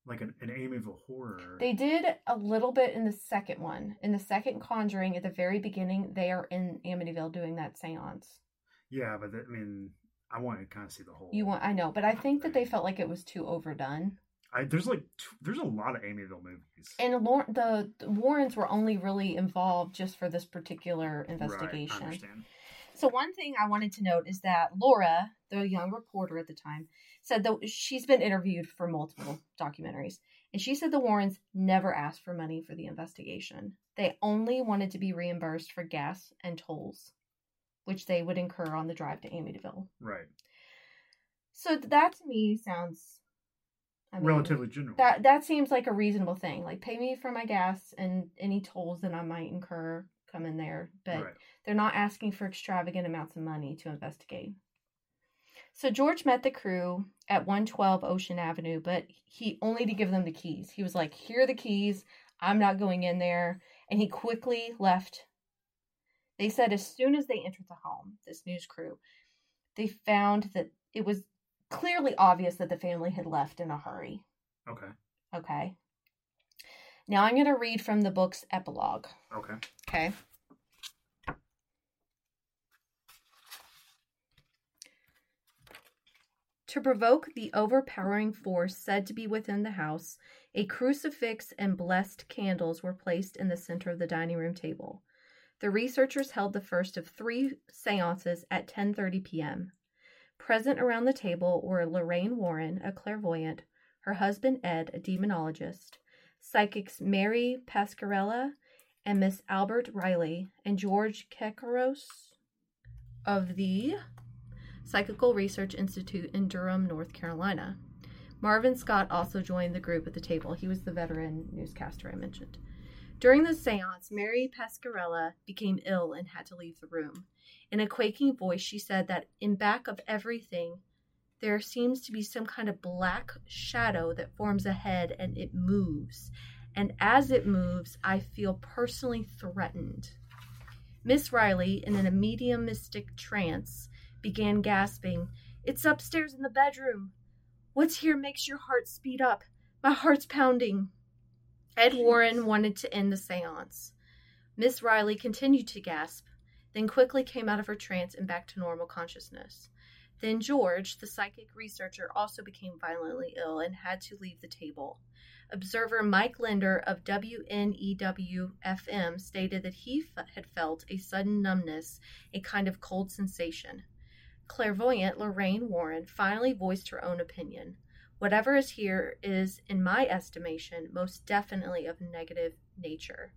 like an, an Amityville horror. They did a little bit in the second one. In the second Conjuring, at the very beginning, they are in Amityville doing that seance. yeah, but that, I mean, I want to kind of see the whole. You want, I know, but I think that they felt like it was too overdone. I, there's like t- there's a lot of Amityville movies. And Lor- the, the Warrens were only really involved just for this particular Right, I investigation. understand. So one thing I wanted to note is that Laura, the young reporter at the time, said that she's been interviewed for multiple documentaries, and she said the Warrens never asked for money for the investigation. They only wanted to be reimbursed for gas and tolls, which they would incur on the drive to Amityville. Right, So that to me sounds I mean, relatively general. That that seems like a reasonable thing. Like pay me for my gas and any tolls that I might incur come in there, but right. they're not asking for extravagant amounts of money to investigate. So George met the crew at 112 Ocean Avenue, but he only to give them the keys. He was like, "Here are the keys. I'm not going in there." And he quickly left. They said as soon as they entered the home, this news crew, they found that it was clearly obvious that the family had left in a hurry. Okay. Okay. Now I'm going to read from the book's epilogue. Okay. Okay. To provoke the overpowering force said to be within the house, a crucifix and blessed candles were placed in the center of the dining room table. The researchers held the first of three seances at 10:30 p.m. Present around the table were Lorraine Warren, a clairvoyant, her husband Ed, a demonologist, psychics Mary Pascarella and Miss Alberta Riley, and George Kekoris of the Psychical Research Institute in Durham, North Carolina. Marvin Scott also joined the group at the table. He was the veteran newscaster I mentioned. During the seance, Mary Pascarella became ill and had to leave the room. In a quaking voice, she said that in back of everything, there seems to be some kind of black shadow that forms ahead and it moves. And as it moves, I feel personally threatened. Miss Riley, in a mediumistic trance, began gasping, It's upstairs in the bedroom. What's here makes your heart speed up. My heart's pounding. Ed Warren wanted to end the seance. Miss Riley continued to gasp, then quickly came out of her trance and back to normal consciousness. Then George, the psychic researcher, also became violently ill and had to leave the table. Observer Mike Linder of WNEW FM stated that he f- had felt a sudden numbness, a kind of cold sensation. Clairvoyant Lorraine Warren finally voiced her own opinion. Whatever is here is, in my estimation, most definitely of negative nature.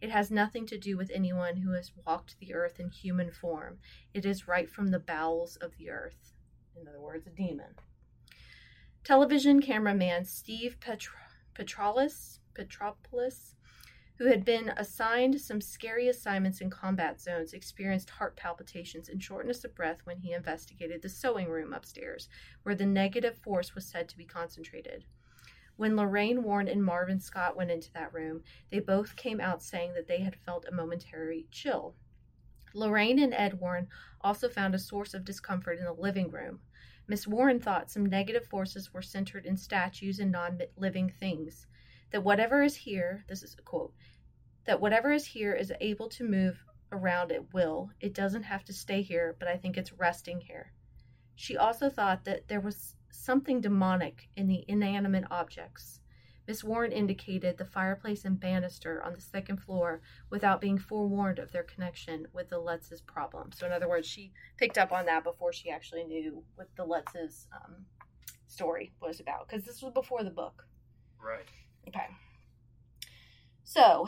It has nothing to do with anyone who has walked the earth in human form. It is right from the bowels of the earth. In other words, a demon. Television cameraman Steve Petr- Petrolis, Petropoulos, who had been assigned some scary assignments in combat zones, experienced heart palpitations and shortness of breath when he investigated the sewing room upstairs, where the negative force was said to be concentrated. When Lorraine Warren and Marvin Scott went into that room, they both came out saying that they had felt a momentary chill. Lorraine and Ed Warren also found a source of discomfort in the living room. Miss Warren thought some negative forces were centered in statues and non living things. That whatever is here, this is a quote, that whatever is here is able to move around at will. It doesn't have to stay here, but I think it's resting here. She also thought that there was something demonic in the inanimate objects. Miss Warren indicated the fireplace and banister on the second floor without being forewarned of their connection with the Lutz's problem. So, in other words, she picked up on that before she actually knew what the Lutz's um, story was about, because this was before the book. Right. Okay. So,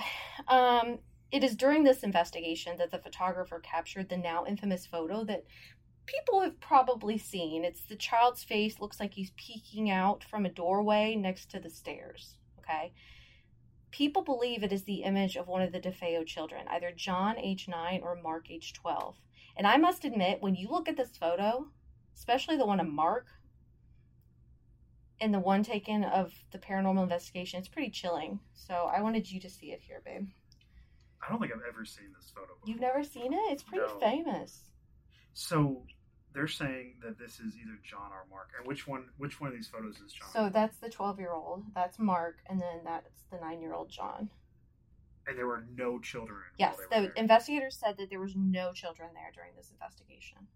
um, it is during this investigation that the photographer captured the now infamous photo that people have probably seen. It's the child's face looks like he's peeking out from a doorway next to the stairs. Okay. People believe it is the image of one of the DeFeo children, either John, age 9, or Mark, age 12. And I must admit, when you look at this photo, especially the one of Mark and the one taken of the paranormal investigation, it's pretty chilling. So I wanted you to see it here, babe. I don't think I've ever seen this photo. Before. You've never seen it? It's pretty No. famous. So they're saying that this is either John or Mark. And which one? Which one of these photos is John? So that's the 12 year old. That's Mark. And then that's the 9 year old John. and there were no children. Yes, while they were the there. investigators said that there was no children there during this investigation.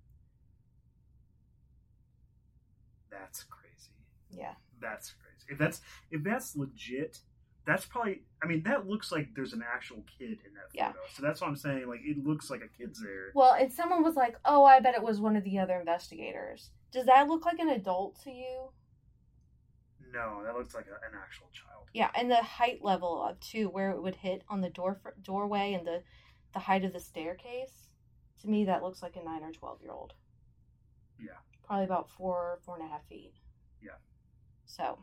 That's crazy. Yeah. That's crazy. If that's if that's legit, that's probably. I mean, that looks like there's an actual kid in that Yeah. photo. So that's what I'm saying. Like, it looks like a kid's mm-hmm. there. Well, and someone was like, "Oh, I bet it was one of the other investigators." Does that look like an adult to you? No, that looks like a, an actual child. Yeah, and the height level of too, where it would hit on the door doorway and the the height of the staircase. To me, that looks like a nine or twelve year old. Yeah. Probably about four four and a half feet. So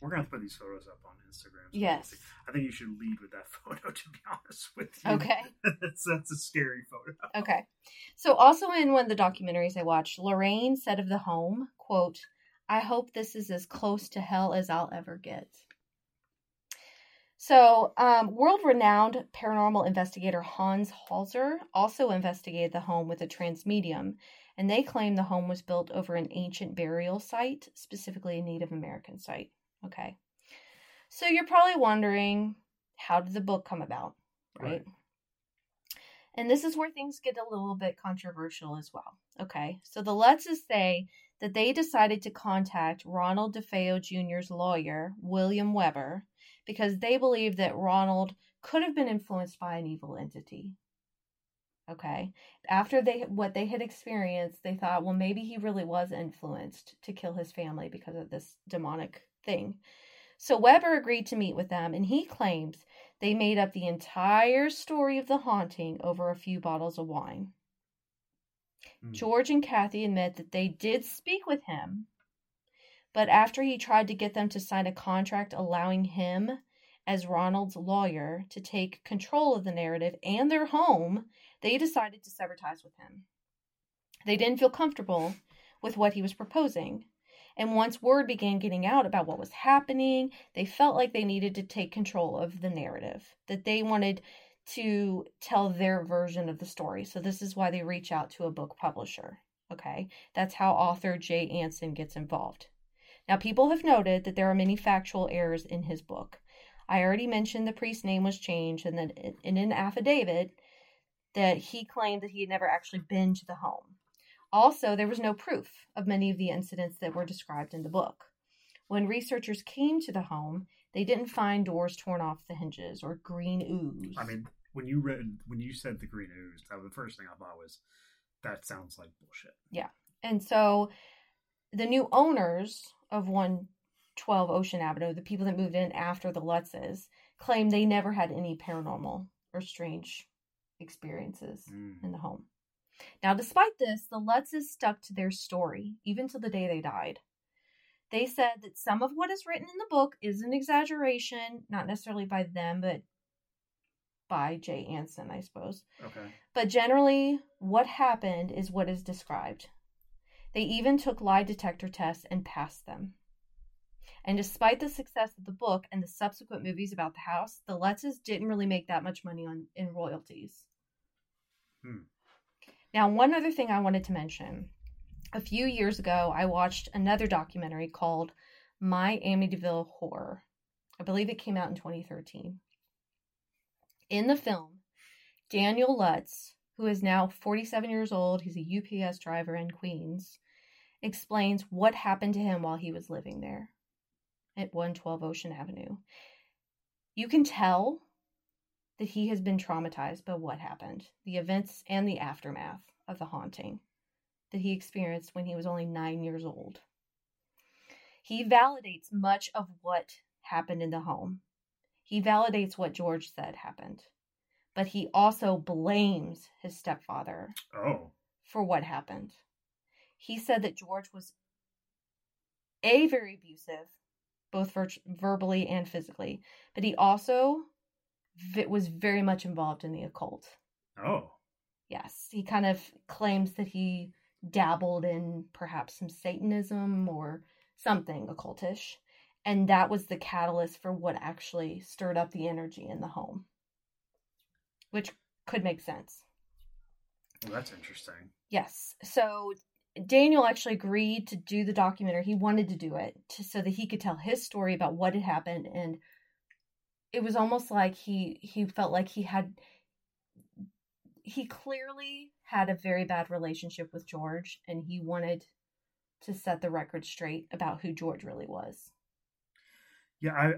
We're gonna put these photos up on Instagram. so yes. you can see. I think you should lead with that <laughs> photo. To be honest with you. Okay. <laughs> that's that's a scary photo. Okay. So also in one of the documentaries I watched, Lorraine said of the home, quote, I hope this is as close to hell as I'll ever get. So, um, world renowned paranormal investigator Hans Holzer also investigated the home with a trance medium, and they claim the home was built over an ancient burial site, specifically a Native American site. Okay. So, you're probably wondering how did the book come about, right? Right. And this is where things get a little bit controversial as well. Okay, so the Lutzes say that they decided to contact Ronald DeFeo Jr.'s lawyer, William Weber, because they believed that Ronald could have been influenced by an evil entity. Okay, after they what they had experienced, they thought, well, maybe he really was influenced to kill his family because of this demonic thing. So Weber agreed to meet with them, and he claims they made up the entire story of the haunting over a few bottles of wine. Hmm. George and Kathy admit that they did speak with him, but after he tried to get them to sign a contract allowing him, as Ronald's lawyer, to take control of the narrative and their home, they decided to sever ties with him. They didn't feel comfortable with what he was proposing. And once word began getting out about what was happening, they felt like they needed to take control of the narrative, that they wanted to tell their version of the story. So, this is why they reach out to a book publisher. Okay, that's how author Jay Anson gets involved. Now, people have noted that there are many factual errors in his book. I already mentioned the priest's name was changed, and that in an affidavit that he claimed that he had never actually been to the home. Also, there was no proof of many of the incidents that were described in the book. When researchers came to the home, they didn't find doors torn off the hinges or green ooze. I mean, when you read when you said the green ooze, that was the first thing I thought was that sounds like bullshit. Yeah. And so the new owners of 112 Ocean Avenue, the people that moved in after the Lutzes, claim they never had any paranormal or strange experiences Mm. in the home. Now, despite this, the Lutzes stuck to their story, even to the day they died. They said that some of what is written in the book is an exaggeration, not necessarily by them, but by Jay Anson, I suppose. Okay. But generally, what happened is what is described. They even took lie detector tests and passed them. And despite the success of the book and the subsequent movies about the house, the Lutzes didn't really make that much money on in royalties. Hmm. Now, one other thing I wanted to mention. A few years ago, I watched another documentary called My Amityville Horror. I believe it came out in 2013. In the film, Daniel Lutz, who is now 47 years old, he's a UPS driver in Queens, explains what happened to him while he was living there at 112 Ocean Avenue. You can tell that he has been traumatized by what happened, the events and the aftermath of the haunting that he experienced when he was only nine years old. He validates much of what happened in the home. He validates what George said happened, but he also blames his stepfather Oh. for what happened. He said that George was a very abusive, both vir- verbally and physically, but he also v- was very much involved in the occult. Oh. Yes, he kind of claims that he dabbled in perhaps some Satanism or something occultish, and that was the catalyst for what actually stirred up the energy in the home, which could make sense. Well, that's interesting. Yes. So Daniel actually agreed to do the documentary. He wanted to do it to, so that he could tell his story about what had happened and it was almost like he he felt like he had he clearly had a very bad relationship with George and he wanted to set the record straight about who George really was. Yeah, I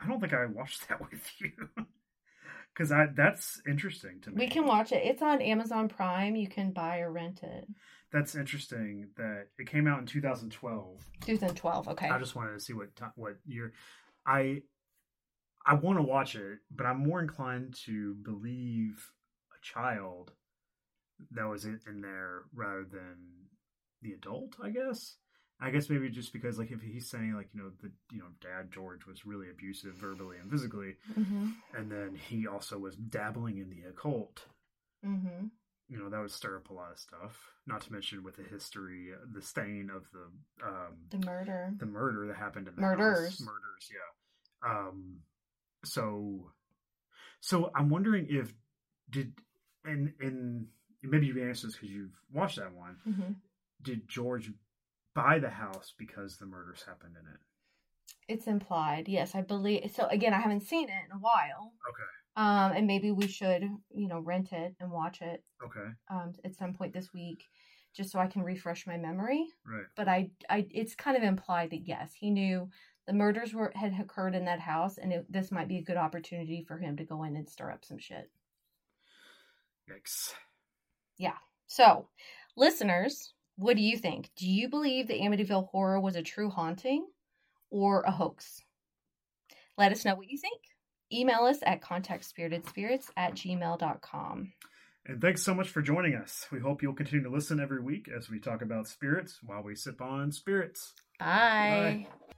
I, don't think I watched that <laughs> with you. Cuz I that's interesting to me. We can watch it. It's on Amazon Prime. You can buy or rent it. That's interesting that it came out in 2012. 2012. Okay. I just wanted to see what ti what year I I want to watch it, but I'm more inclined to believe a child that was in, in there rather than the adult. I guess. I guess maybe just because like if he's saying like you know the you know dad George was really abusive verbally and physically, Mhm. and then he also was dabbling in the occult. Mhm. You know that would stir up a lot of stuff. Not to mention with the history, the stain of the um, The murder. the murder that happened in the Murders. house. murders yeah um so so i'm wondering if did and and maybe you answer this because you've watched that one Mhm. did george buy the house because the murders happened in it It's implied. Yes, I believe. So again, I haven't seen it in a while. okay Um, and maybe we should, you know, rent it and watch it okay um at some point this week, just so I can refresh my memory. right But I, I, it's kind of implied that yes, he knew the murders were had occurred in that house, and it, this might be a good opportunity for him to go in and stir up some shit. yikes Yeah. So, listeners, what do you think? Do you believe the Amityville horror was a true haunting? or a hoax. Let us know what you think. Email us at contactspiritedspirits at gmail.com. And thanks so much for joining us. We hope you'll continue to listen every week as we talk about spirits while we sip on spirits. Bye. Bye.